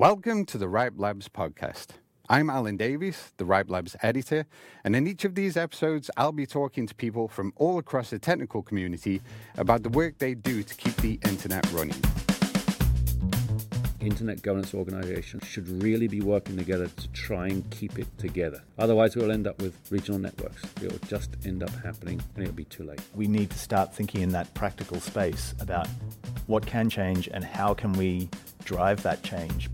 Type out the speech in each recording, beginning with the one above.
Welcome to the RIPE Labs podcast. I'm Alan Davies, the RIPE Labs editor, and in each of these episodes, I'll be talking to people from all across the technical community about the work they do to keep the internet running. Internet governance organizations should really be working together to try and keep it together. Otherwise, we'll end up with regional networks. It'll just end up happening and it'll be too late. We need to start thinking in that practical space about what can change and how can we drive that change.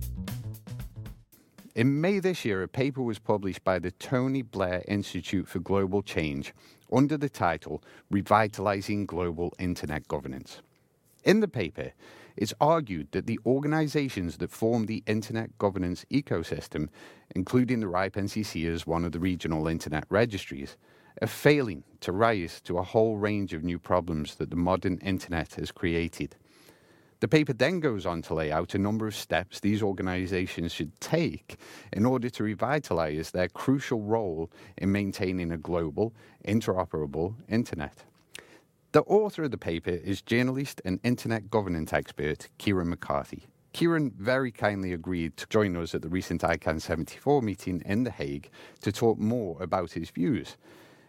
In May this year, a paper was published by the Tony Blair Institute for Global Change under the title Revitalizing Global Internet Governance. In the paper, it's argued that the organizations that form the internet governance ecosystem, including the RIPE NCC as one of the regional internet registries, are failing to rise to a whole range of new problems that the modern internet has created. The paper then goes on to lay out a number of steps these organizations should take in order to revitalize their crucial role in maintaining a global, interoperable internet. The author of the paper is journalist and internet governance expert Kieren McCarthy. Kieren very kindly agreed to join us at the recent ICANN 74 meeting in The Hague to talk more about his views.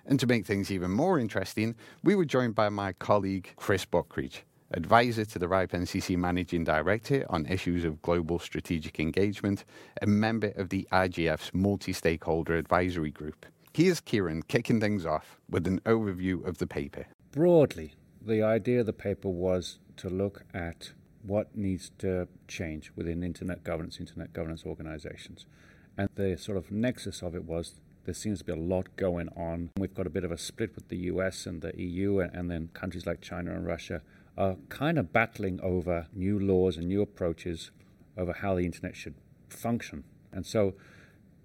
And to make things even more interesting, we were joined by my colleague Chris Buckridge advisor to the RIPE NCC Managing Director on issues of global strategic engagement, and member of the IGF's multi stakeholder advisory group. Here's Kieren kicking things off with an overview of the paper. Broadly, the idea of the paper was to look at what needs to change within internet governance, internet governance organizations. And the sort of nexus of it was there seems to be a lot going on. We've got a bit of a split with the US and the EU, and then countries like China and Russia are kind of battling over new laws and new approaches over how the internet should function. And so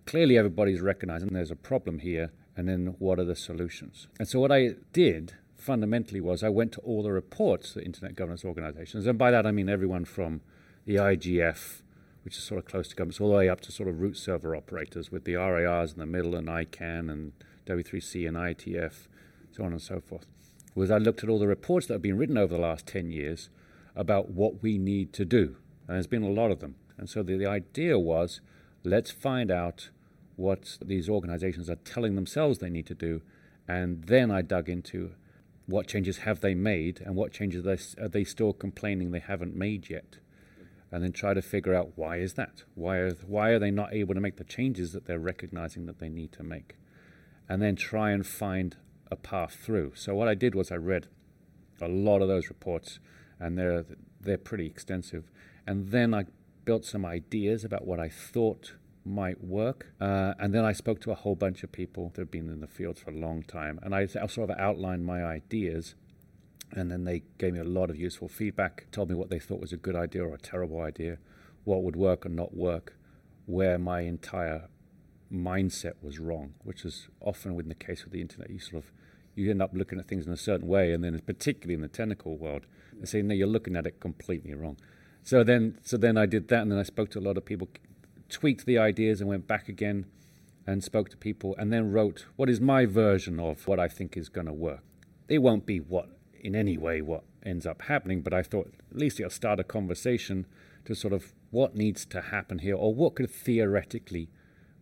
clearly everybody's recognizing there's a problem here, and then what are the solutions? And so what I did fundamentally was I went to all the reports that internet governance organizations, and by that I mean everyone from the IGF, which is sort of close to governments, all the way up to sort of root server operators with the RIRs in the middle and ICANN and W3C and IETF, so on and so forth was I looked at all the reports that have been written over the last 10 years about what we need to do. And there's been a lot of them. And so the, the idea was let's find out what these organizations are telling themselves they need to do. And then I dug into what changes have they made and what changes are they, are they still complaining they haven't made yet. And then try to figure out why is that? Why are, why are they not able to make the changes that they're recognizing that they need to make? And then try and find a path through. So what I did was I read a lot of those reports, and they're they're pretty extensive. And then I built some ideas about what I thought might work, uh, and then I spoke to a whole bunch of people that have been in the field for a long time, and I, sort of outlined my ideas. And then they gave me a lot of useful feedback, told me what they thought was a good idea or a terrible idea, what would work or not work, where my entire mindset was wrong, which is often in the case with the internet. You sort of you end up looking at things in a certain way, and then particularly in the technical world, they say no, you're looking at it completely wrong. So then, so then I did that, and then I spoke to a lot of people, tweaked the ideas, and went back again, and spoke to people, and then wrote what is my version of what I think is going to work. It won't be what in any way what ends up happening, but I thought at least it'll start a conversation to sort of what needs to happen here, or what could theoretically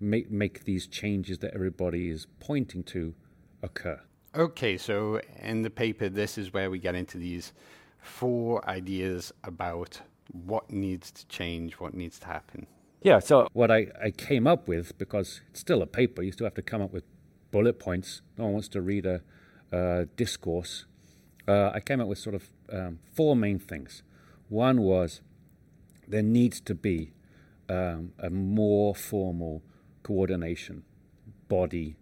make make these changes that everybody is pointing to occur. Okay, so in the paper, this is where we get into these four ideas about what needs to change, what needs to happen. Yeah, so what I, I came up with, because it's still a paper, you still have to come up with bullet points. No one wants to read a, discourse. Uh, I came up with sort of um, four main things. One was there needs to be um, a more formal coordination, body,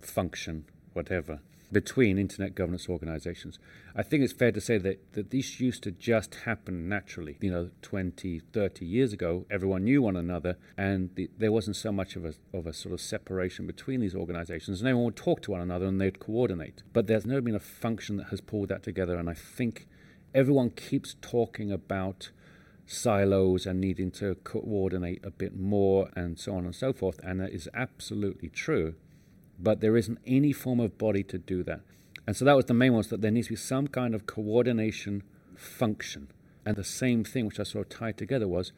function, whatever, between internet governance organizations. I think it's fair to say that, that this used to just happen naturally. You know, 20, 30 years ago, everyone knew one another, and the, there wasn't so much of a, of a sort of separation between these organizations, and everyone would talk to one another and they'd coordinate. But there's never been a function that has pulled that together, and I think everyone keeps talking about silos and needing to coordinate a bit more and so on and so forth, and that is absolutely true but there isn't any form of body to do that. And so that was the main one, that there needs to be some kind of coordination function. And the same thing, which I sort of tied together, was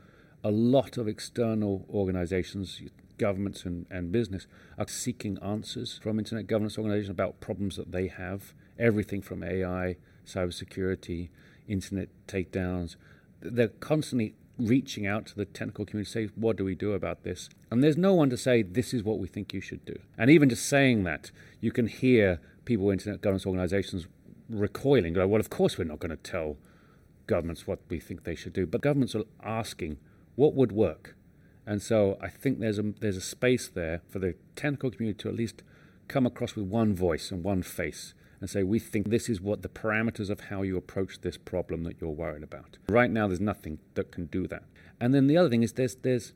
a lot of external organizations, governments and, and business, are seeking answers from internet governance organizations about problems that they have. Everything from AI, cybersecurity, internet takedowns. They're constantly reaching out to the technical community to say, what do we do about this? And there's no one to say, this is what we think you should do. And even just saying that, you can hear people, internet governance organizations, recoiling, go, well, of course we're not going to tell governments what we think they should do. But governments are asking, what would work? And so I think there's a, there's a space there for the technical community to at least come across with one voice and one face and say, we think this is what the parameters of how you approach this problem that you're worried about. Right now, there's nothing that can do that. And then the other thing is there's, there's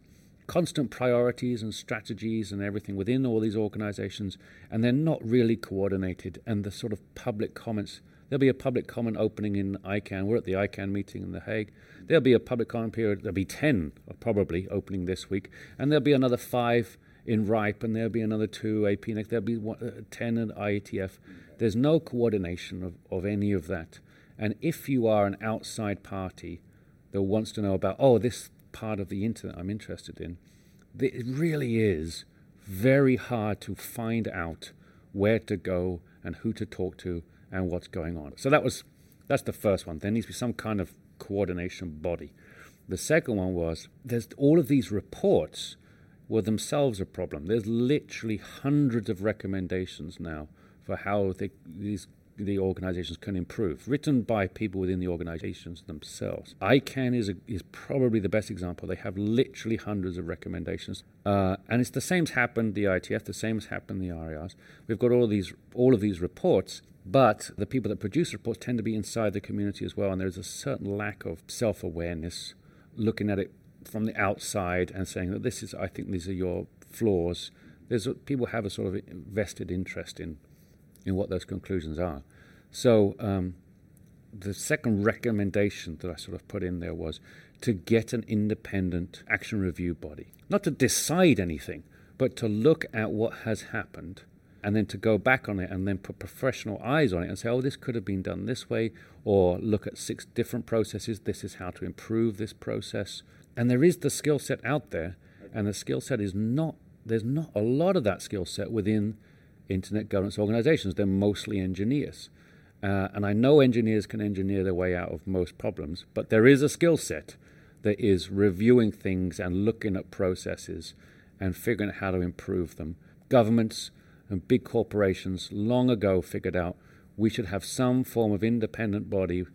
constant priorities and strategies and everything within all these organizations, and they're not really coordinated. And the sort of public comments There'll be a public comment opening in ICANN. We're at the ICANN meeting in The Hague. There'll be a public comment period. There'll be 10 probably opening this week. And there'll be another five in RIPE, and there'll be another two APNIC. There'll be one, uh, 10 at IETF. There's no coordination of, of any of that. And if you are an outside party that wants to know about, oh, this part of the internet I'm interested in, it really is very hard to find out where to go and who to talk to and what's going on. So that was that's the first one. There needs to be some kind of coordination body. The second one was there's all of these reports were themselves a problem. There's literally hundreds of recommendations now for how they, these the organizations can improve, written by people within the organizations themselves. ICANN is, a, is probably the best example. They have literally hundreds of recommendations. Uh, and it's the same as happened the IETF, the same as happened the RIRs. We've got all these all of these reports, but the people that produce reports tend to be inside the community as well, and there's a certain lack of self awareness, looking at it from the outside and saying that this is, I think these are your flaws. There's people have a sort of vested interest in in what those conclusions are. So um, the second recommendation that I sort of put in there was to get an independent action review body, not to decide anything, but to look at what has happened and then to go back on it and then put professional eyes on it and say, oh, this could have been done this way, or look at six different processes. This is how to improve this process. And there is the skill set out there, and the skill set is not, there's not a lot of that skill set within internet governance organizations. They're mostly engineers. Uh, and I know engineers can engineer their way out of most problems, but there is a skill set that is reviewing things and looking at processes and figuring out how to improve them. Governments and big corporations long ago figured out we should have some form of independent body,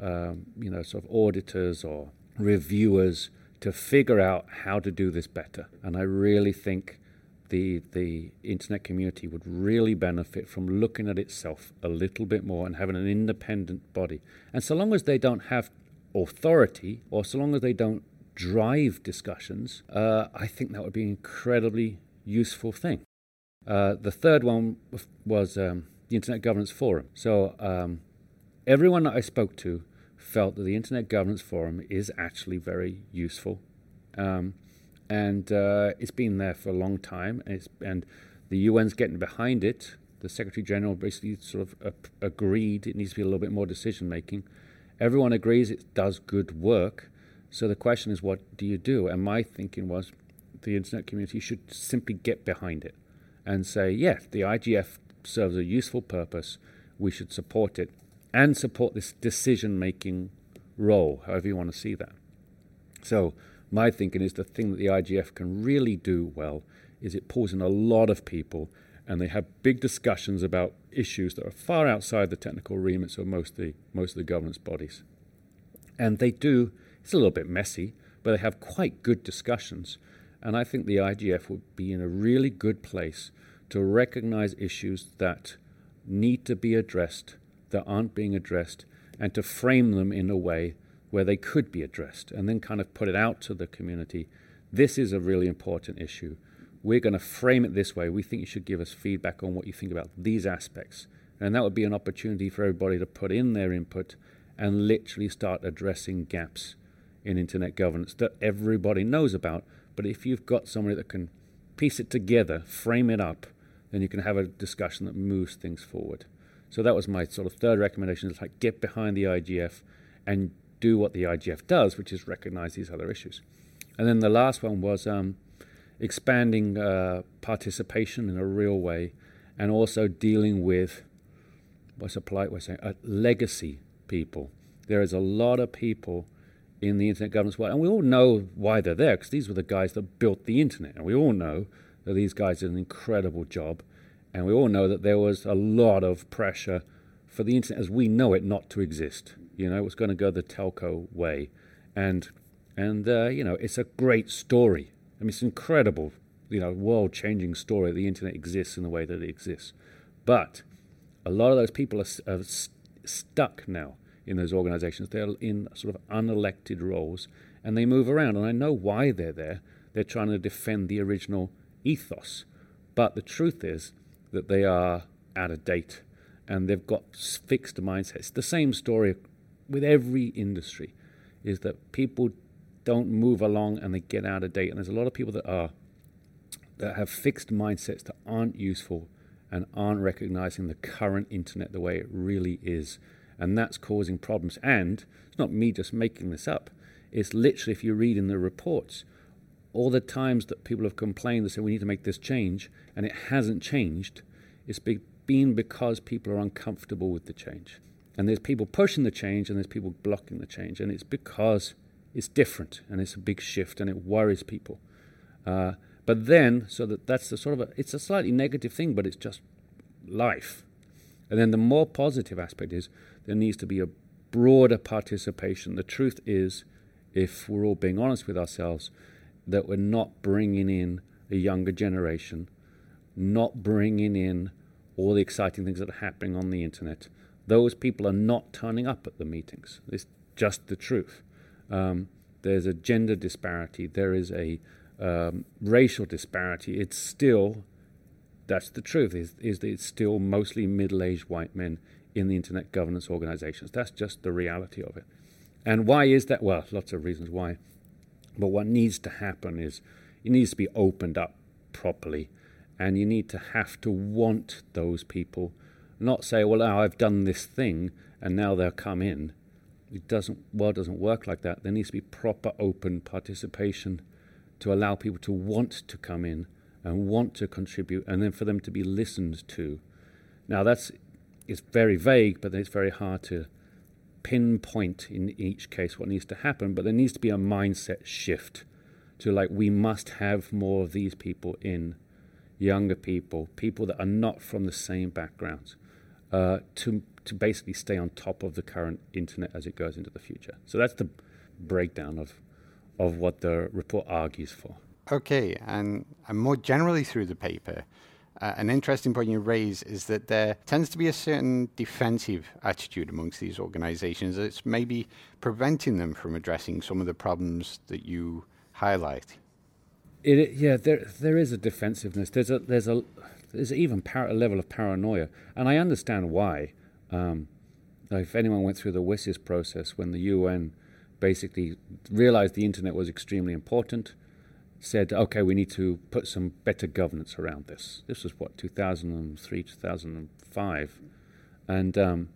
um, you know, sort of auditors or reviewers to figure out how to do this better. And I really think the the internet community would really benefit from looking at itself a little bit more and having an independent body. And so long as they don't have authority, or so long as they don't drive discussions, uh, I think that would be an incredibly useful thing. Uh, the third one was um, the Internet Governance Forum. So um, everyone that I spoke to felt that the Internet Governance Forum is actually very useful. Um, and uh, it's been there for a long time, and, and, the UN's getting behind it. The Secretary General basically sort of uh, agreed it needs to be a little bit more decision making. Everyone agrees it does good work. So the question is, what do you do? And my thinking was, the internet community should simply get behind it and say, yes, the IGF serves a useful purpose. We should support it and support this decision making role, however you want to see that. So my thinking is the thing that the IGF can really do well is it pulls in a lot of people and they have big discussions about issues that are far outside the technical remits of most of the, most of the governance bodies. And they do, it's a little bit messy, but they have quite good discussions. And I think the IGF would be in a really good place to recognize issues that need to be addressed, that aren't being addressed, and to frame them in a way where they could be addressed and then kind of put it out to the community. This is a really important issue. We're going to frame it this way. We think you should give us feedback on what you think about these aspects. And that would be an opportunity for everybody to put in their input and literally start addressing gaps in internet governance that everybody knows about. But if you've got somebody that can piece it together, frame it up, then you can have a discussion that moves things forward. So that was my sort of third recommendation: is like get behind the IGF and do what the IGF does, which is recognize these other issues. And then the last one was um, expanding uh, participation in a real way and also dealing with, what's a polite way of saying, uh, legacy people. There is a lot of people in the internet governance world, and we all know why they're there because these were the guys that built the internet, and we all know that these guys did an incredible job, and we all know that there was a lot of pressure for the internet as we know it not to exist. You know, it was going to go the telco way, and and uh, you know, it's a great story. I mean, it's incredible, you know, world-changing story. The internet exists in the way that it exists, but a lot of those people are, are st- stuck now in those organizations. They're in sort of unelected roles and they move around. And I know why they're there. They're trying to defend the original ethos. But the truth is that they are out of date and they've got fixed mindsets. The same story with every industry is that people don't move along and they get out of date. And there's a lot of people that are that have fixed mindsets that aren't useful and aren't recognizing the current internet the way it really is and that's causing problems. And it's not me just making this up. It's literally, if you read in the reports, all the times that people have complained and said we need to make this change, and it hasn't changed, it's been because people are uncomfortable with the change. And there's people pushing the change, and there's people blocking the change, and it's because it's different and it's a big shift, and it worries people. Uh, but then, so that that's the sort of a, it's a slightly negative thing, but it's just life. And then the more positive aspect is there needs to be a broader participation. The truth is, if we're all being honest with ourselves, that we're not bringing in a younger generation, not bringing in all the exciting things that are happening on the internet. Those people are not turning up at the meetings. It's just the truth. Um, there's a gender disparity, there is a um, racial disparity. It's still, that's the truth, is, is that it's still mostly middle aged white men in the internet governance organizations. That's just the reality of it. And why is that? Well, lots of reasons why. But what needs to happen is it needs to be opened up properly. And you need to have to want those people, not say, well, now I've done this thing and now they'll come in. It doesn't, well, it doesn't work like that. There needs to be proper open participation to allow people to want to come in and want to contribute and then for them to be listened to. Now, that's it's very vague, but it's very hard to pinpoint in each case what needs to happen. But there needs to be a mindset shift to like, we must have more of these people in, younger people, people that are not from the same backgrounds, to, to basically stay on top of the current internet as it goes into the future. So that's the breakdown of, of what the report argues for. Okay, and, and more generally through the paper, uh, an interesting point you raise is that there tends to be a certain defensive attitude amongst these organizations that's maybe preventing them from addressing some of the problems that you highlight. It, yeah, there there is a defensiveness. There's a there's a there's even a level of paranoia, and I understand why. Um, if anyone went through the WSIS process when the UN basically realized the internet was extremely important, said, okay, we need to put some better governance around this. This was what 2003, 2005, and um,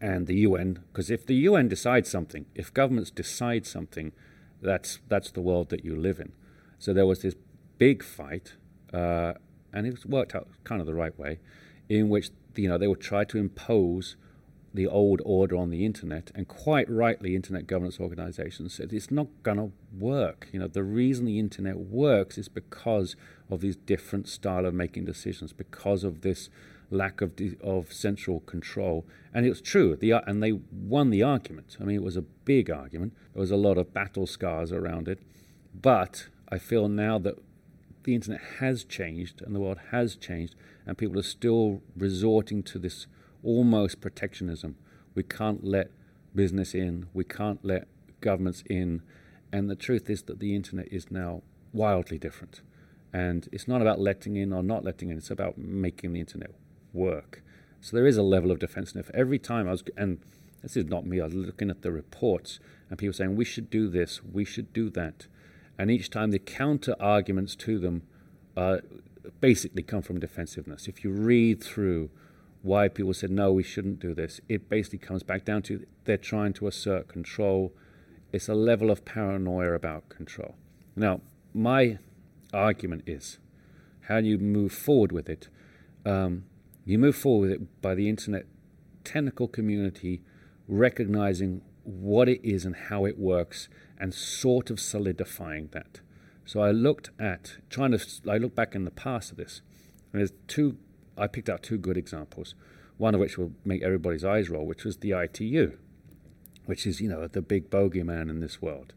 and the UN, because if the UN decides something, if governments decide something, that's that's the world that you live in. So there was this big fight, uh, and it worked out kind of the right way, in which you know they would try to impose the old order on the internet, and quite rightly, internet governance organizations said it's not going to work. You know, the reason the internet works is because of these different style of making decisions, because of this lack of de- of central control. And it was true. The and they won the argument. I mean, it was a big argument. There was a lot of battle scars around it, but I feel now that the internet has changed and the world has changed, and people are still resorting to this almost protectionism. We can't let business in, we can't let governments in. And the truth is that the internet is now wildly different. And it's not about letting in or not letting in, it's about making the internet work. So there is a level of defensiveness. Every time I was, and this is not me, I was looking at the reports and people saying, we should do this, we should do that. And each time the counter arguments to them uh, basically come from defensiveness. If you read through why people said, no, we shouldn't do this. It basically comes back down to they're trying to assert control. It's a level of paranoia about control. Now, my argument is how do you move forward with it? Um, you move forward with it by the internet technical community recognizing what it is and how it works and sort of solidifying that. So I looked at trying to I look back in the past of this, and there's two. I picked out two good examples. One of which will make everybody's eyes roll, which was the ITU, which is you know the big bogeyman in this world.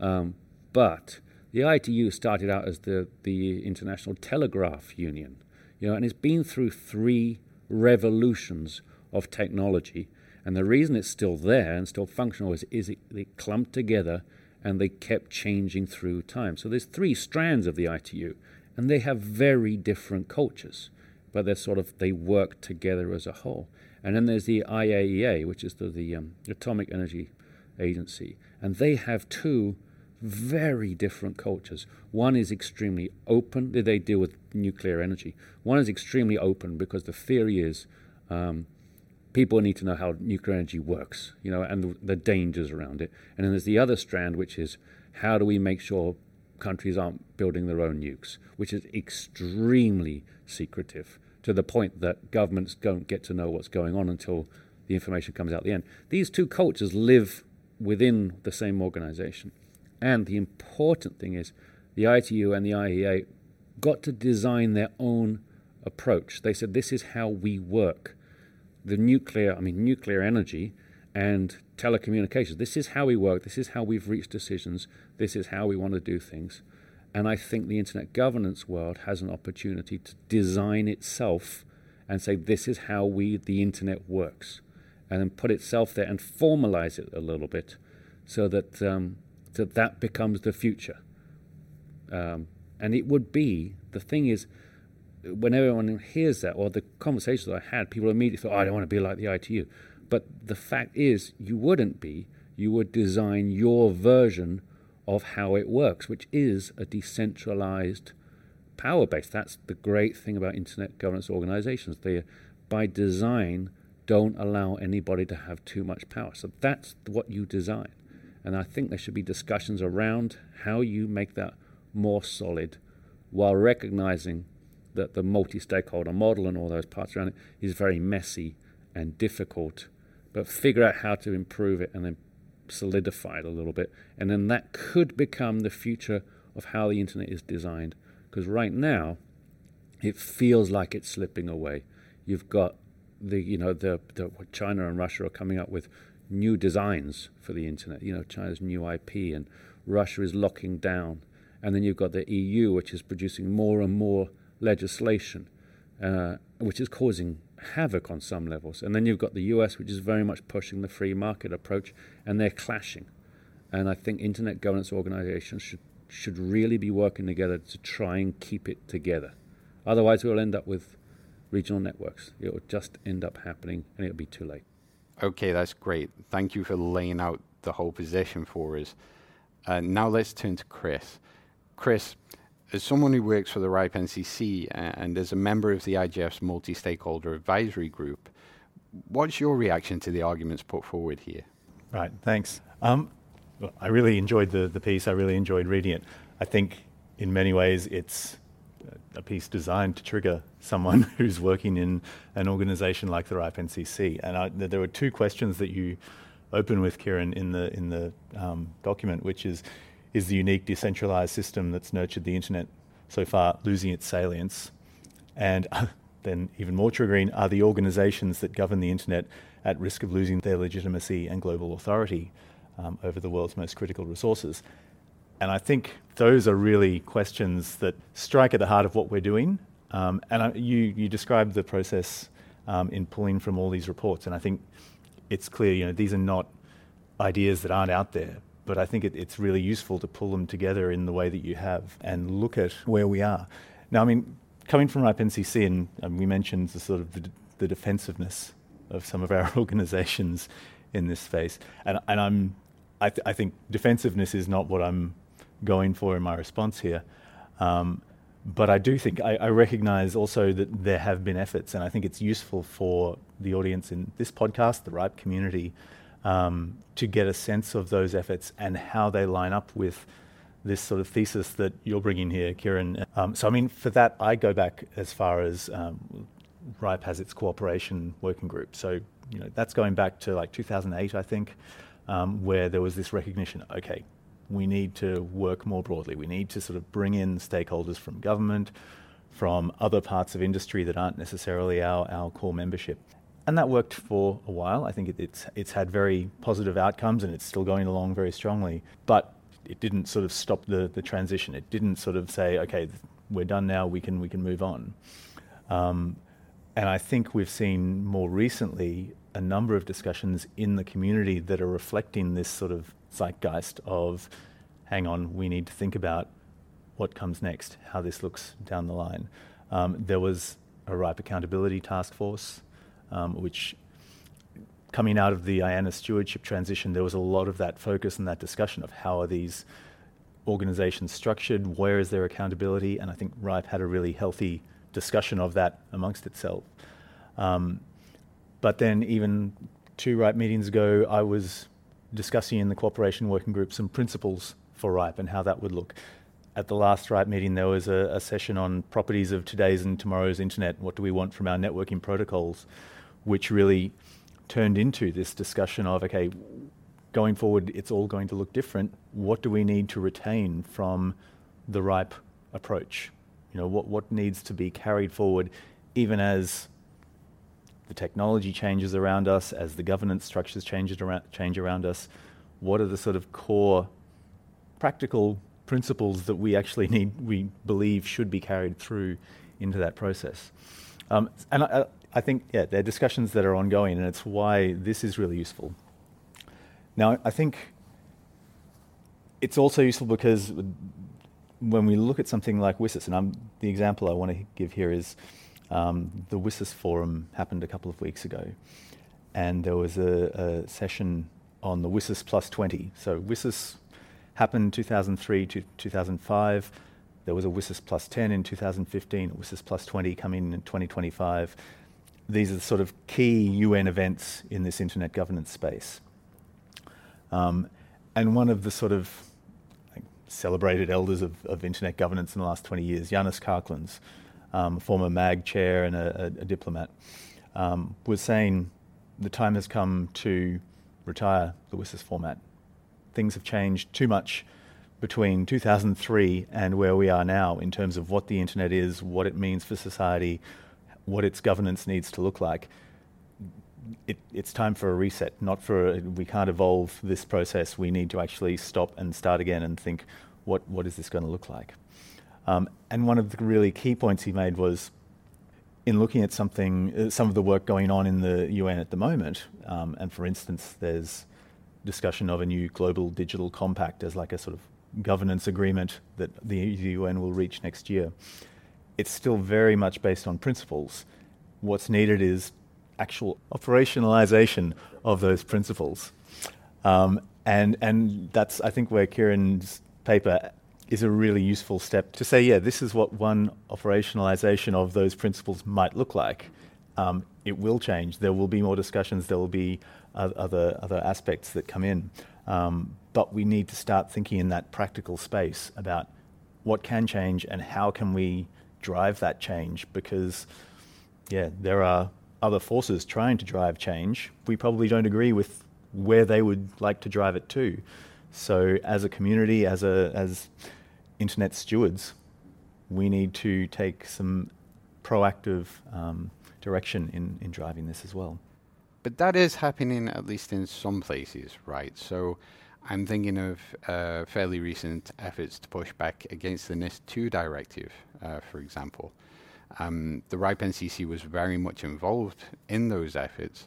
Um, but the ITU started out as the the International Telegraph Union, you know, and it's been through three revolutions of technology. And the reason it's still there and still functional is, is it, it clumped together and they kept changing through time. So there's three strands of the ITU, and they have very different cultures, but they're sort of they work together as a whole. And then there's the IAEA, which is the, the um, Atomic Energy Agency, and they have two very different cultures. One is extremely open; they deal with nuclear energy. One is extremely open because the theory is um, people need to know how nuclear energy works, you know, and the, the dangers around it. And then there's the other strand, which is how do we make sure countries aren't building their own nukes, which is extremely secretive to the point that governments don't get to know what's going on until the information comes out at the end. These two cultures live within the same organization. And the important thing is the ITU and the IEA got to design their own approach. They said, this is how we work the nuclear, I mean, nuclear energy and telecommunications. This is how we work. This is how we've reached decisions. This is how we want to do things. And I think the internet governance world has an opportunity to design itself and say, this is how we, the internet works. And then put itself there and formalize it a little bit so that um, that, that becomes the future. Um, and it would be, the thing is, when everyone hears that, or the conversations I had, people immediately thought, oh, I don't want to be like the ITU. But the fact is, you wouldn't be. You would design your version of how it works, which is a decentralized power base. That's the great thing about internet governance organizations. They, by design, don't allow anybody to have too much power. So that's what you design. And I think there should be discussions around how you make that more solid while recognizing that the multi-stakeholder model and all those parts around it is very messy and difficult. But figure out how to improve it and then solidify it a little bit, and then that could become the future of how the internet is designed. Because right now, it feels like it's slipping away. You've got the you know the, the China and Russia are coming up with new designs for the internet. You know China's new IP and Russia is locking down, and then you've got the EU, which is producing more and more legislation, uh, which is causing havoc on some levels. And then you've got the US, which is very much pushing the free market approach, and they're clashing. And I think internet governance organizations should, should really be working together to try and keep it together. Otherwise, we'll end up with regional networks. It will just end up happening, and it'll be too late. Okay, that's great. Thank you for laying out the whole position for us. Uh, now let's turn to Chris. Chris, as someone who works for the RIPE NCC and as a member of the IGF's multi stakeholder advisory group, what's your reaction to the arguments put forward here? Right, thanks. Um, well, I really enjoyed the, the piece, I really enjoyed reading it. I think in many ways it's a piece designed to trigger someone who's working in an organization like the RIPE NCC. And I, there were two questions that you open with, Kieren, in the, in the um, document, which is is the unique decentralized system that's nurtured the internet so far losing its salience? And then, even more triggering, are the organizations that govern the internet at risk of losing their legitimacy and global authority um, over the world's most critical resources? And I think those are really questions that strike at the heart of what we're doing. Um, and I, you, you described the process um, in pulling from all these reports, and I think it's clear, you know, these are not ideas that aren't out there, but I think it, it's really useful to pull them together in the way that you have and look at where we are. Now, I mean, coming from RIPE NCC, and um, we mentioned the sort of the, the defensiveness of some of our organisations in this space, and, and I'm, I, th- I, think defensiveness is not what I'm going for in my response here. Um, but I do think I, I recognise also that there have been efforts, and I think it's useful for the audience in this podcast, the RIPE community, um, to get a sense of those efforts and how they line up with this sort of thesis that you're bringing here, Kieren. Um, so, I mean, for that, I go back as far as um, RIPE has its cooperation working group. So, you know, that's going back to like 2008, I think, um, where there was this recognition okay, we need to work more broadly. We need to sort of bring in stakeholders from government, from other parts of industry that aren't necessarily our, our core membership. And that worked for a while. I think it, it's, it's had very positive outcomes and it's still going along very strongly. But it didn't sort of stop the, the transition. It didn't sort of say, okay, we're done now, we can, we can move on. Um, and I think we've seen more recently a number of discussions in the community that are reflecting this sort of zeitgeist of, hang on, we need to think about what comes next, how this looks down the line. Um, there was a RIPE accountability task force, which coming out of the IANA stewardship transition, there was a lot of that focus and that discussion of how are these organizations structured, where is their accountability, and I think RIPE had a really healthy discussion of that amongst itself. Um, but then, even two RIPE meetings ago, I was discussing in the cooperation working group some principles for RIPE and how that would look at the last RIPE meeting, there was a, a, session on properties of today's and tomorrow's internet. What do we want from our networking protocols? Which really turned into this discussion of okay, going forward, it's all going to look different. What do we need to retain from the RIPE approach? You know, what, what needs to be carried forward, even as the technology changes around us, as the governance structures change around, change around us? What are the sort of core practical principles that we actually need, we believe should be carried through into that process. Um, and I, think, yeah, there are discussions that are ongoing, and it's why this is really useful. Now, I think it's also useful because when we look at something like WSIS, and I'm, the example I want to give here is um, the WSIS forum happened a couple of weeks ago, and there was a, a session on the WSIS plus 20. So WSIS happened 2003 to 2005. There was a WSIS plus 10 in 2015, a WSIS plus 20 coming in 2025. These are the sort of key UN events in this internet governance space. Um, and one of the sort of celebrated elders of, of, internet governance in the last 20 years, Janis Karklins, um, former MAG chair and a, a, a diplomat, um, was saying the time has come to retire the WSIS format things have changed too much between 2003 and where we are now in terms of what the internet is, what it means for society, what its governance needs to look like. It, it's time for a reset, not for a, we can't evolve this process. We need to actually stop and start again and think, what, what is this going to look like? Um, and one of the really key points he made was in looking at something, uh, some of the work going on in the UN at the moment, um, and for instance, there's discussion of a new global digital compact as like a sort of governance agreement that the UN will reach next year. It's still very much based on principles. What's needed is actual operationalization of those principles. Um, and, and that's, I think, where Kieren's paper is a really useful step to say, yeah, this is what one operationalization of those principles might look like. Um, it will change. There will be more discussions. There will be other other aspects that come in. Um, but we need to start thinking in that practical space about what can change and how can we drive that change because yeah there are other forces trying to drive change. We probably don't agree with where they would like to drive it to. So as a community as a as internet stewards we need to take some proactive um, direction in, in driving this as well. But that is happening at least in some places, right? So I'm thinking of uh, fairly recent efforts to push back against the NIS2 directive, uh, for example. Um, the RIPE NCC was very much involved in those efforts,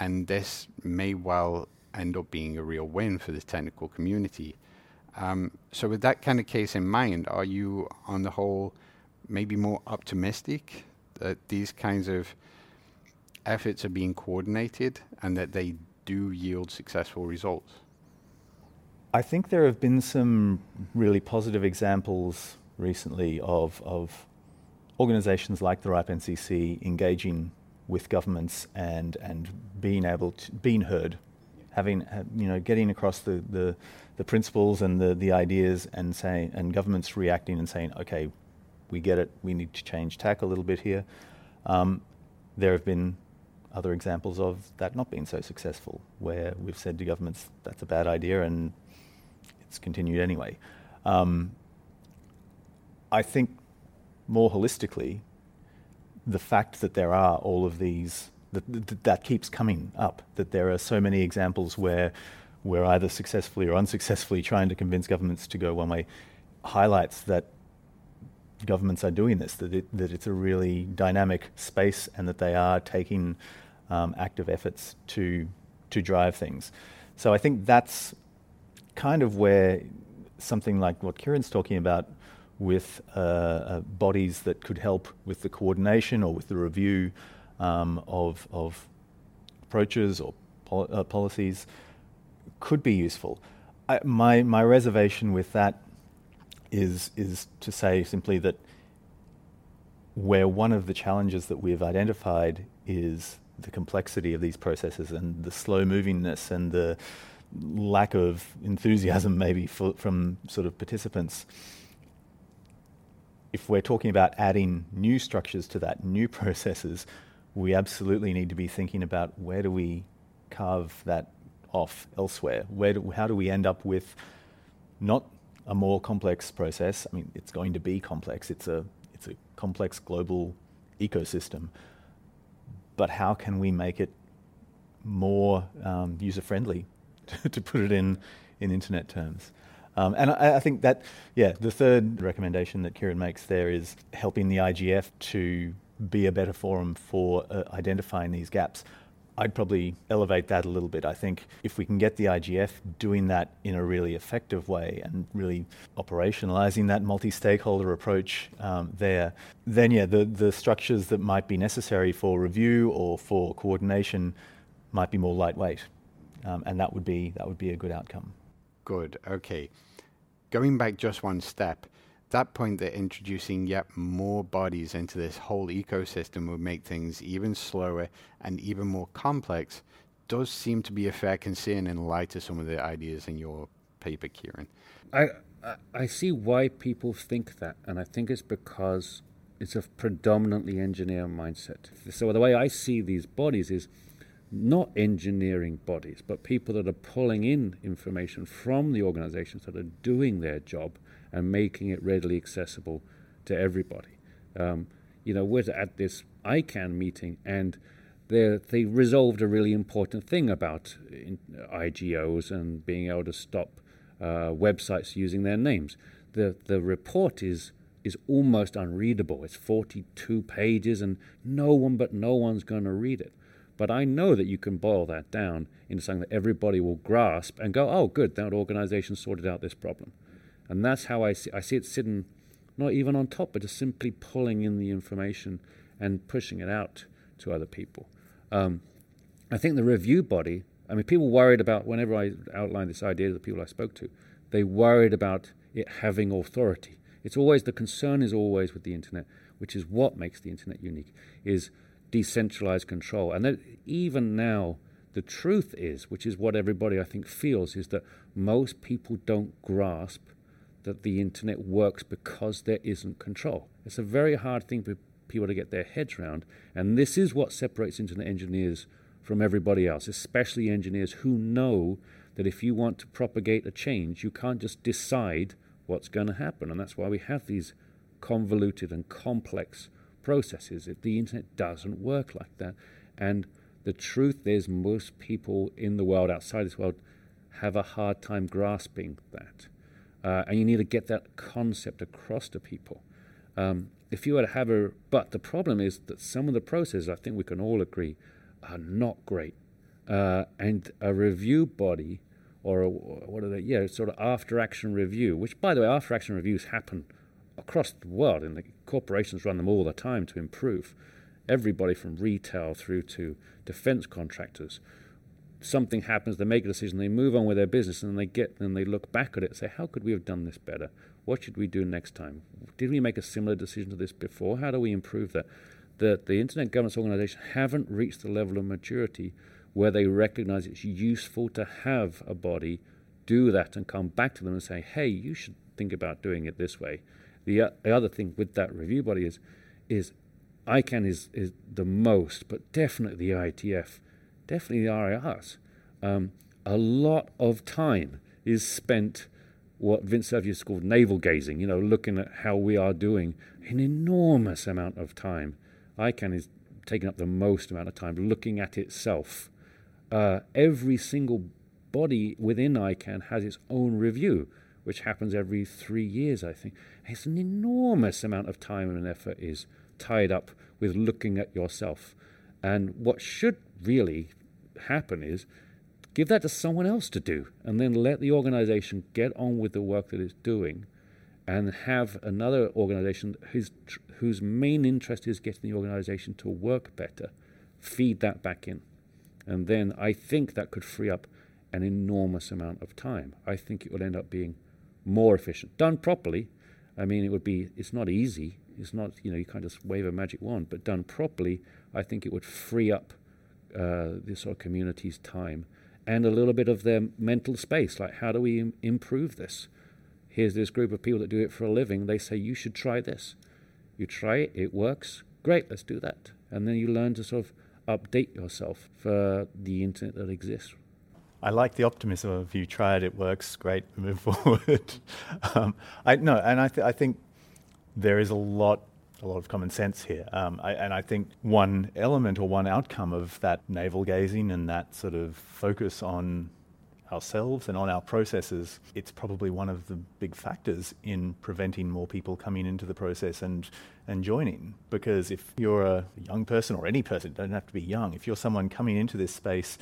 and this may well end up being a real win for the technical community. Um, so, with that kind of case in mind, are you, on the whole, maybe more optimistic that these kinds of efforts are being coordinated and that they do yield successful results? I think there have been some really positive examples recently of, of organizations like the RIPE NCC engaging with governments and, and being able to, being heard, having you know getting across the, the, the principles and the, the ideas and saying and governments reacting and saying okay we get it. We need to change tack a little bit here. Um, there have been other examples of that not being so successful where we've said to governments that's a bad idea and it's continued anyway um, I think more holistically the fact that there are all of these that, that, keeps coming up. That there are so many examples where we're either successfully or unsuccessfully trying to convince governments to go one way, highlights that governments are doing this. That it, that it's a really dynamic space, and that they are taking um, active efforts to to drive things. So I think that's kind of where something like what Kieren's talking about with uh, uh, bodies that could help with the coordination or with the review um, of, of approaches or pol- uh, policies could be useful. I, my, my reservation with that is, is to say simply that where one of the challenges that we've identified is the complexity of these processes and the slow movingness and the lack of enthusiasm maybe for, from sort of participants if we're talking about adding new structures to that, new processes, we absolutely need to be thinking about where do we carve that off elsewhere? Where do, how do we end up with not a more complex process? I mean, it's going to be complex. It's a it's a complex global ecosystem. But how can we make it more um, user friendly, to put it in in internet terms? Um, and I, I, think that, yeah, the third recommendation that Kieren makes there is helping the IGF to be a better forum for uh, identifying these gaps. I'd probably elevate that a little bit. I think if we can get the IGF doing that in a really effective way and really operationalizing that multi stakeholder approach um, there, then yeah, the, the structures that might be necessary for review or for coordination might be more lightweight. Um, and that would, be, that would be a good outcome. Good, okay going back just one step, that point that introducing yet more bodies into this whole ecosystem would make things even slower and even more complex does seem to be a fair concern in light of some of the ideas in your paper, Kieren. I, I see why people think that, and I think it's because it's a predominantly engineer mindset. So the way I see these bodies is not engineering bodies, but people that are pulling in information from the organizations that are doing their job and making it readily accessible to everybody. Um, you know, we're at this ICANN meeting, and they resolved a really important thing about IGOs and being able to stop uh, websites using their names. The the report is is almost unreadable. It's 42 pages, and no one but no one's going to read it. But I know that you can boil that down into something that everybody will grasp and go, oh, good, that organization sorted out this problem. And that's how I see, I see it sitting not even on top, but just simply pulling in the information and pushing it out to other people. Um, I think the review body, I mean, people worried about, whenever I outlined this idea to the people I spoke to, they worried about it having authority. It's always, the concern is always with the internet, which is what makes the internet unique, is decentralized control. And that even now, the truth is, which is what everybody I think feels, is that most people don't grasp that the internet works because there isn't control. It's a very hard thing for people to get their heads around. And this is what separates internet engineers from everybody else, especially engineers who know that if you want to propagate a change, you can't just decide what's going to happen. And that's why we have these convoluted and complex processes. If the internet doesn't work like that. And the truth is, most people in the world, outside this world, have a hard time grasping that. Uh, and you need to get that concept across to people. Um, if you were to have a, but the problem is that some of the processes, I think we can all agree, are not great. Uh, and a review body, or a, what are they? Yeah, sort of after action review, which, by the way, after action reviews happen across the world, in the corporations run them all the time to improve. Everybody from retail through to defense contractors. Something happens, they make a decision, they move on with their business, and they get and they look back at it and say, How could we have done this better? What should we do next time? Did we make a similar decision to this before? How do we improve that? The, the Internet Governance Organization haven't reached the level of maturity where they recognize it's useful to have a body do that and come back to them and say, hey, you should think about doing it this way. The, the other thing with that review body is, is ICANN is, is the most, but definitely the IETF, definitely the RIRs. Um, a lot of time is spent what Vint Cerf has called navel gazing, you know, looking at how we are doing an enormous amount of time. ICANN is taking up the most amount of time looking at itself. Uh, every single body within ICANN has its own review, which happens every three years, I think. It's an enormous amount of time and effort is tied up with looking at yourself. And what should really happen is give that to someone else to do, and then let the organization get on with the work that it's doing, and have another organization whose, whose main interest is getting the organization to work better, feed that back in. And then I think that could free up an enormous amount of time. I think it would end up being more efficient. Done properly, I mean, it would be, it's not easy. It's not, you know, you can't just wave a magic wand, but done properly, I think it would free up uh, this sort of community's time and a little bit of their mental space. Like, how do we Im- improve this? Here's this group of people that do it for a living. They say, you should try this. You try it, it works. Great, let's do that. And then you learn to sort of update yourself for the internet that exists. I like the optimism of you try it, it works, great, move forward. um, I no, and I, th- I think there is a lot a lot of common sense here. Um, I, and I think one element or one outcome of that navel gazing and that sort of focus on ourselves and on our processes, it's probably one of the big factors in preventing more people coming into the process and, and joining. Because if you're a young person or any person, don't have to be young, if you're someone coming into this space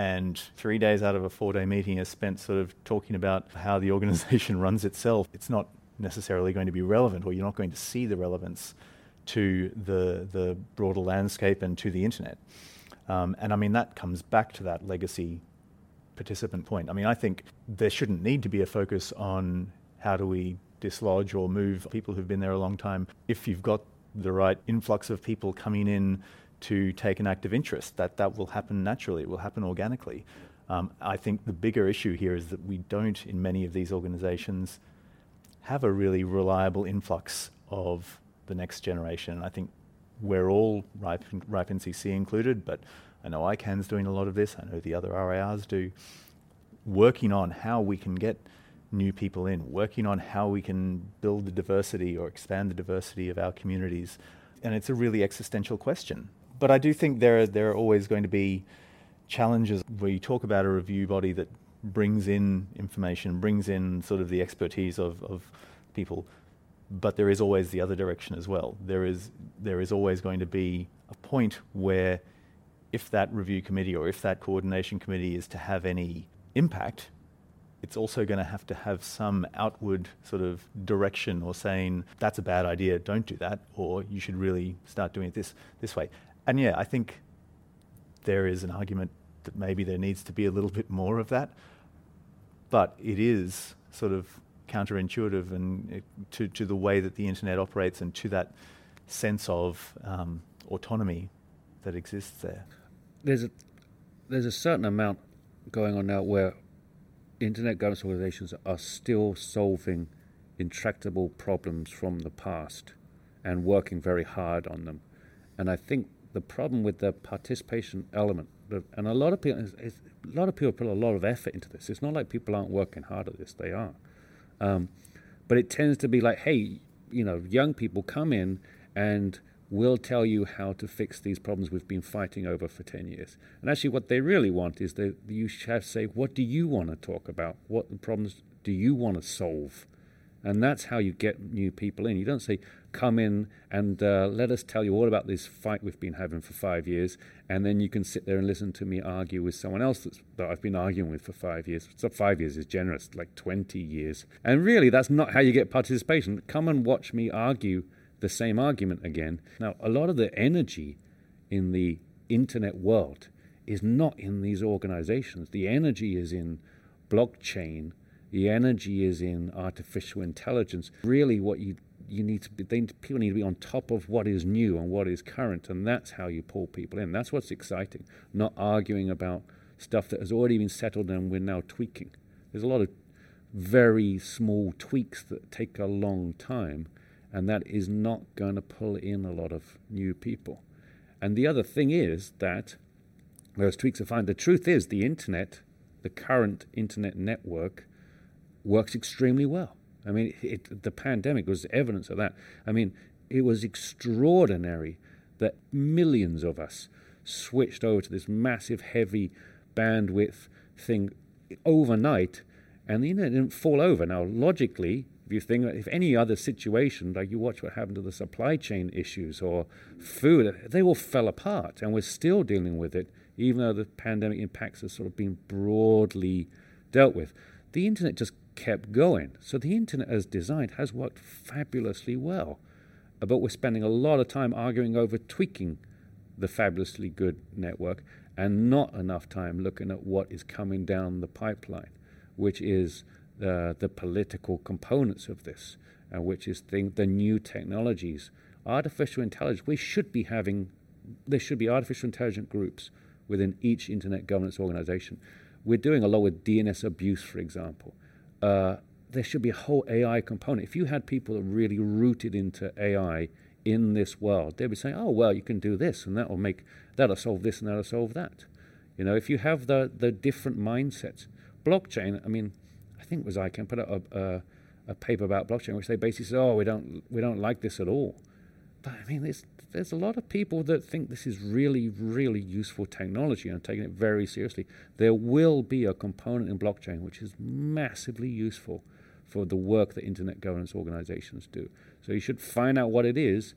and three days out of a four day meeting is spent sort of talking about how the organization runs itself, it's not necessarily going to be relevant, or you're not going to see the relevance to the, the broader landscape and to the internet. Um, and I mean, that comes back to that legacy participant point. I mean, I think there shouldn't need to be a focus on how do we dislodge or move people who've been there a long time. If you've got the right influx of people coming in to take an active interest, that, that will happen naturally, it will happen organically. Um, I think the bigger issue here is that we don't, in many of these organizations, have a really reliable influx of the next generation. And I think we're all, RIPE, RIPE NCC included, but I know ICANN's doing a lot of this, I know the other RIRs do, working on how we can get new people in, working on how we can build the diversity or expand the diversity of our communities. And it's a really existential question. But I do think there are, there are always going to be challenges where you talk about a review body that brings in information, brings in sort of the expertise of, of people, but there is always the other direction as well. There is there is always going to be a point where if that review committee or if that coordination committee is to have any impact, it's also going to have to have some outward sort of direction or saying that's a bad idea, don't do that, or you should really start doing it this this way. And yeah, I think there is an argument that maybe there needs to be a little bit more of that, but it is sort of counterintuitive and it, to to the way that the internet operates and to that sense of um, autonomy that exists there. There's a there's a certain amount going on now where internet governance organizations are still solving intractable problems from the past and working very hard on them. And I think the problem with the participation element, and a lot of people, a lot of people put a lot of effort into this. It's not like people aren't working hard at this; they are. Um, but it tends to be like, hey, you know, young people come in and we'll tell you how to fix these problems we've been fighting over for 10 years. And actually, what they really want is that you have to say, what do you want to talk about? What problems do you want to solve? And that's how you get new people in. You don't say, come in and uh, let us tell you all about this fight we've been having for five years, and then you can sit there and listen to me argue with someone else that I've been arguing with for five years. So five years is generous, like 20 years. And really, that's not how you get participation. Come and watch me argue the same argument again. Now, a lot of the energy in the internet world is not in these organizations. The energy is in blockchain the energy is in artificial intelligence. Really, what you you need to be, they, people need to be on top of what is new and what is current, and that's how you pull people in. That's what's exciting, not arguing about stuff that has already been settled and we're now tweaking. There's a lot of very small tweaks that take a long time, and that is not going to pull in a lot of new people. And the other thing is that those tweaks are fine. The truth is, the internet, the current internet network, works extremely well. I mean, it, the pandemic was evidence of that. I mean, it was extraordinary that millions of us switched over to this massive, heavy bandwidth thing overnight, and the internet didn't fall over. Now, logically, if you think if any other situation, like you watch what happened to the supply chain issues or food, they all fell apart, and we're still dealing with it, even though the pandemic impacts have sort of been broadly dealt with. The internet just kept going. So the internet as designed has worked fabulously well. But we're spending a lot of time arguing over tweaking the fabulously good network and not enough time looking at what is coming down the pipeline, which is uh, the political components of this, uh, which is the, the new technologies. Artificial intelligence, we should be having, there should be artificial intelligence groups within each internet governance organization. We're doing a lot with DNS abuse, for example uh, there should be a whole AI component. If you had people that really rooted into AI in this world, they'd be saying, "Oh, well, you can do this, and that will make that'll solve this, and that'll solve that." You know, if you have the the different mindsets, blockchain. I mean, I think it was ICANN put out a, a, a paper about blockchain, which they basically said, "Oh, we don't we don't like this at all." But I mean, there's there's a lot of people that think this is really, really useful technology and are taking it very seriously. There will be a component in blockchain which is massively useful for the work that internet governance organizations do. So you should find out what it is,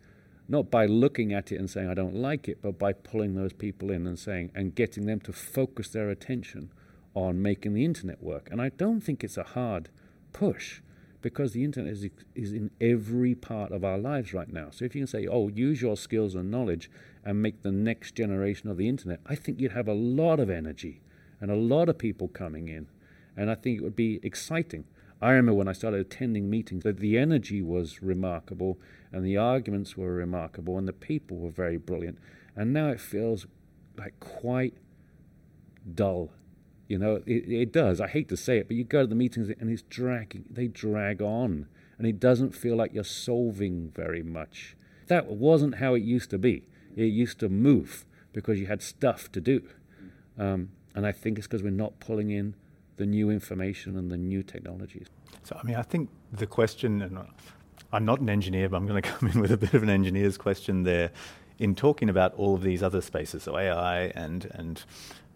not by looking at it and saying, I don't like it, but by pulling those people in and saying, and getting them to focus their attention on making the internet work. And I don't think it's a hard push because the internet is, is in every part of our lives right now. So if you can say, oh, use your skills and knowledge and make the next generation of the internet, I think you'd have a lot of energy and a lot of people coming in. And I think it would be exciting. I remember when I started attending meetings that the energy was remarkable and the arguments were remarkable and the people were very brilliant. And now it feels like quite dull you know, it, it does. I hate to say it, but you go to the meetings and it's dragging, they drag on. And it doesn't feel like you're solving very much. That wasn't how it used to be. It used to move because you had stuff to do. Um, and I think it's because we're not pulling in the new information and the new technologies. So, I mean, I think the question, and I'm not an engineer, but I'm going to come in with a bit of an engineer's question there in talking about all of these other spaces, so AI and, and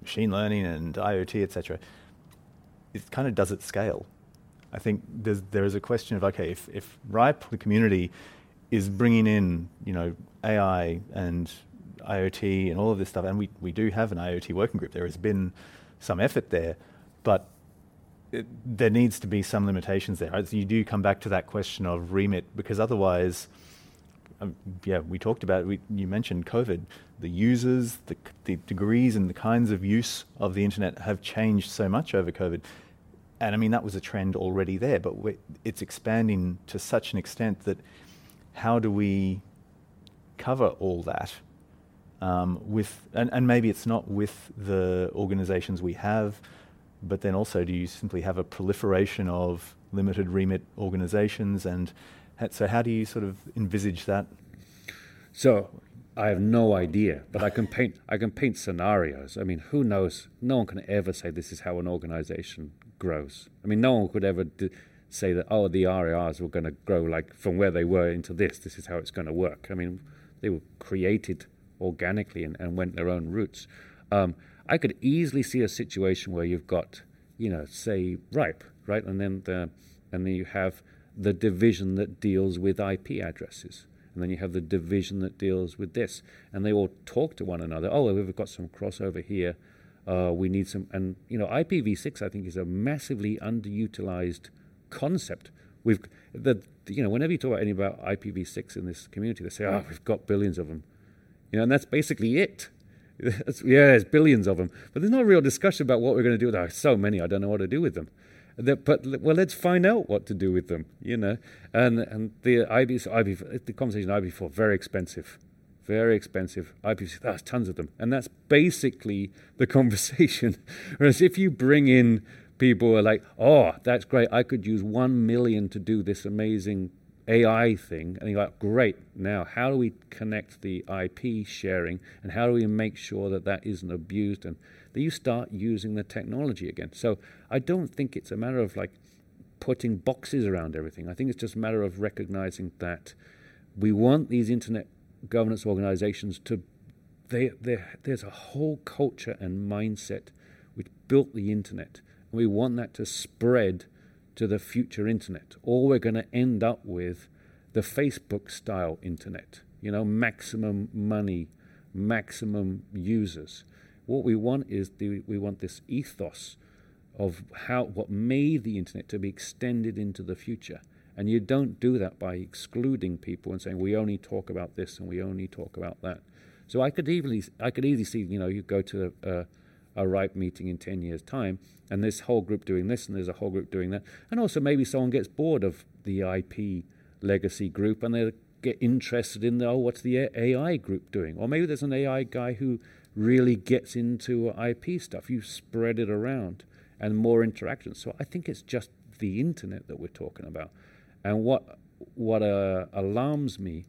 machine learning and IoT, etc., it kind of does it scale. I think there's, there is a question of okay, if, if RIPE, the community, is bringing in you know AI and IoT and all of this stuff, and we, we do have an IoT working group. There has been some effort there, but it, there needs to be some limitations there. You do come back to that question of remit because otherwise um, yeah, we talked about, we, you mentioned COVID. The users, the, the degrees and the kinds of use of the internet have changed so much over COVID. And I mean, that was a trend already there, but it's expanding to such an extent that how do we cover all that um, with, and, and maybe it's not with the organizations we have, but then also do you simply have a proliferation of limited remit organizations and so, how do you sort of envisage that? So, I have no idea, but I can paint. I can paint scenarios. I mean, who knows? No one can ever say this is how an organization grows. I mean, no one could ever d- say that. Oh, the RIRs were going to grow like from where they were into this. This is how it's going to work. I mean, they were created organically and, and went their own routes. Um, I could easily see a situation where you've got, you know, say RIPE, right, and then the, and then you have the division that deals with IP addresses. And then you have the division that deals with this. And they all talk to one another. Oh, we've got some crossover here. Uh, we need some. And, you know, IPv6, I think, is a massively underutilized concept. We've, the, you know, whenever you talk about anything about IPv6 in this community, they say, oh, we've got billions of them. You know, and that's basically it. yeah, there's billions of them. But there's no real discussion about what we're going to do with them. so many, I don't know what to do with them. That, but well, let's find out what to do with them, you know. And and the IB, IB the conversation IPv4 very expensive, very expensive. IPv6 there's tons of them, and that's basically the conversation. Whereas if you bring in people who are like, oh, that's great, I could use one million to do this amazing AI thing, and you're like, great. Now, how do we connect the IP sharing, and how do we make sure that that isn't abused, and that you start using the technology again? So, I don't think it's a matter of like putting boxes around everything. I think it's just a matter of recognizing that we want these internet governance organizations to. They, there's a whole culture and mindset which built the internet, and we want that to spread to the future internet, or we're going to end up with the Facebook style internet, you know, maximum money, maximum users. What we want is the, we want this ethos of how what made the internet to be extended into the future. And you don't do that by excluding people and saying we only talk about this and we only talk about that. So I could easily I could easily see you know you go to a, a RIPE meeting in 10 years' time, and this whole group doing this, and there's a whole group doing that. And also, maybe someone gets bored of the IP legacy group and they get interested in, oh, what's the AI group doing? Or maybe there's an AI guy who really gets into IP stuff. You spread it around and more interactions. So I think it's just the internet that we're talking about. And what, what uh, alarms me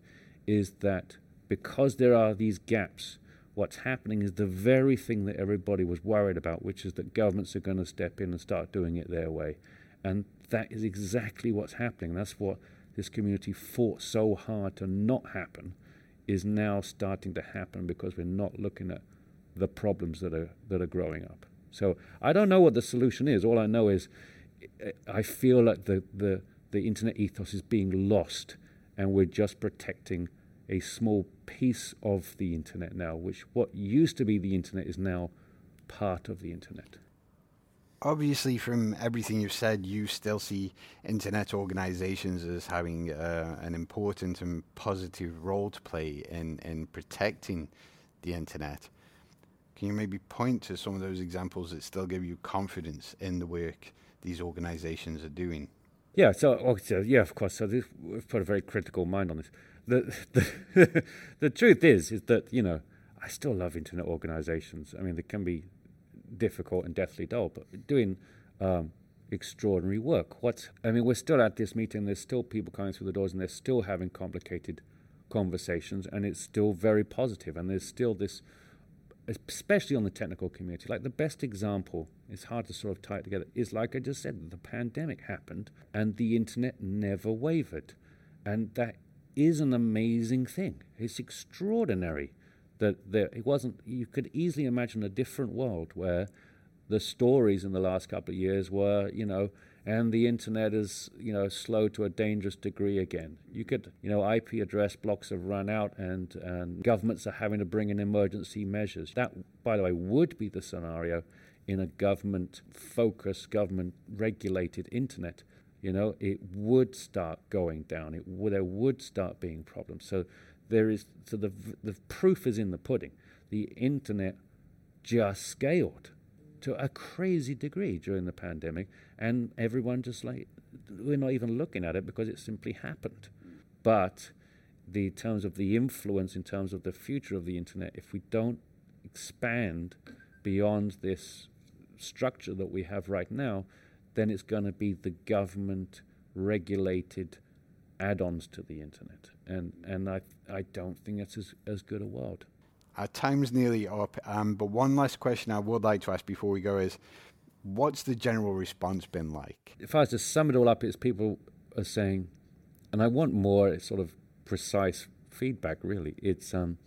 is that because there are these gaps, what's happening is the very thing that everybody was worried about, which is that governments are going to step in and start doing it their way. And that is exactly what's happening. That's what this community fought so hard to not happen, is now starting to happen because we're not looking at the problems that are that are growing up. So I don't know what the solution is. All I know is I feel like the, the, the internet ethos is being lost and we're just protecting a small piece of the internet now, which what used to be the internet is now part of the internet. Obviously, from everything you've said, you still see internet organizations as having uh, an important and positive role to play in, in protecting the internet. Can you maybe point to some of those examples that still give you confidence in the work these organizations are doing? Yeah, so, so yeah, of course. So this, we've put a very critical mind on this the the, the truth is is that you know I still love internet organizations. I mean, they can be difficult and deathly dull, but doing um, extraordinary work. What I mean, we're still at this meeting. There's still people coming through the doors, and they're still having complicated conversations, and it's still very positive. And there's still this, especially on the technical community. Like the best example, it's hard to sort of tie it together. Is like I just said, the pandemic happened, and the internet never wavered, and that is an amazing thing. It's extraordinary that there it wasn't. You could easily imagine a different world where the stories in the last couple of years were, you know, and the internet is, you know, slow to a dangerous degree again. You could, you know, IP address blocks have run out and, and governments are having to bring in emergency measures. That, by the way, would be the scenario in a government focused, government regulated internet you know, it would start going down. It would, there would start being problems. So there is so the the proof is in the pudding. The internet just scaled to a crazy degree during the pandemic, and everyone just like we're not even looking at it because it simply happened. But the terms of the influence, in terms of the future of the internet, if we don't expand beyond this structure that we have right now, then it's going to be the government regulated add-ons to the internet, and and I I don't think it's as as good a world. Our time's nearly up, um, but one last question I would like to ask before we go is, what's the general response been like? If I was to sum it all up, it's people are saying, and I want more sort of precise feedback. Really, it's um,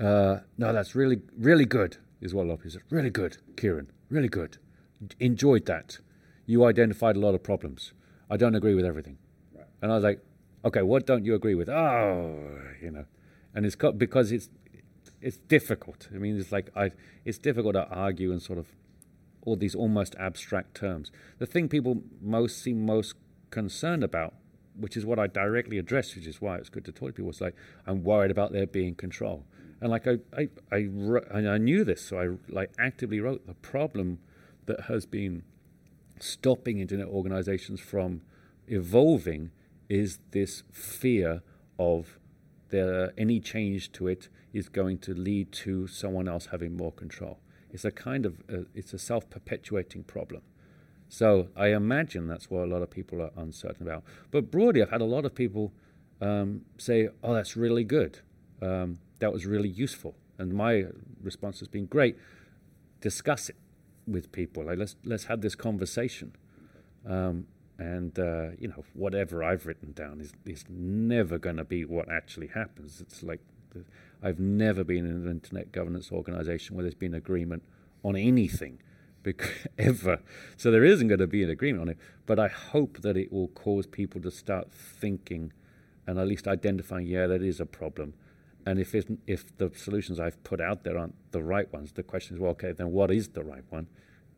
uh, no, that's really really good. Is what a lot of people say. Really good, Kieren. Really good. Enjoyed that you identified a lot of problems. I don't agree with everything. Right. And I was like, okay, what don't you agree with? Oh, you know, and it's because it's it's difficult. I mean, it's like I, it's difficult to argue in sort of all these almost abstract terms. The thing people most seem most concerned about, which is what I directly address, which is why it's good to talk to people, is like I'm worried about there being control. And like I, I, I, I knew this, so I like actively wrote the problem that has been stopping internet organizations from evolving is this fear of the, any change to it is going to lead to someone else having more control. It's a kind of uh, it's a self-perpetuating problem. So I imagine that's what a lot of people are uncertain about. But broadly, I've had a lot of people um, say, "Oh, that's really good. Um, that was really useful." And my response has been, "Great. Discuss it with people. Like let's let's have this conversation." Um, and uh, you know whatever I've written down is is never going to be what actually happens. It's like I've never been in an internet governance organization where there's been agreement on anything ever. So there isn't going to be an agreement on it. But I hope that it will cause people to start thinking and at least identifying, yeah, that is a problem. And if if the solutions I've put out there aren't the right ones, the question is, well, okay, then what is the right one?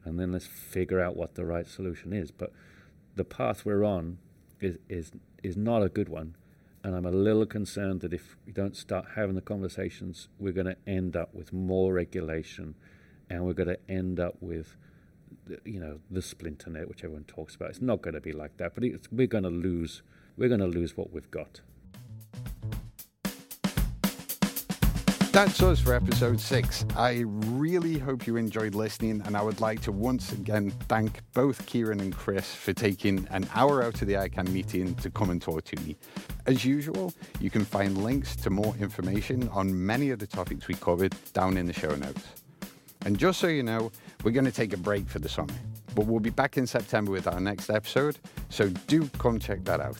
And then let's figure out what the right solution is. But the path we're on is, is, is not a good one. And I'm a little concerned that if we don't start having the conversations, we're going to end up with more regulation and we're going to end up with, you know, the splinter net, which everyone talks about. It's not going to be like that, but we're going to lose. We're going to lose what we've got. That's us for episode six. I really hope you enjoyed listening, and I would like to once again thank both Kieren and Chris for taking an hour out of the ICANN meeting to come and talk to me. As usual, you can find links to more information on many of the topics we covered down in the show notes. And just so you know, we're going to take a break for the summer, but we'll be back in September with our next episode, so do come check that out.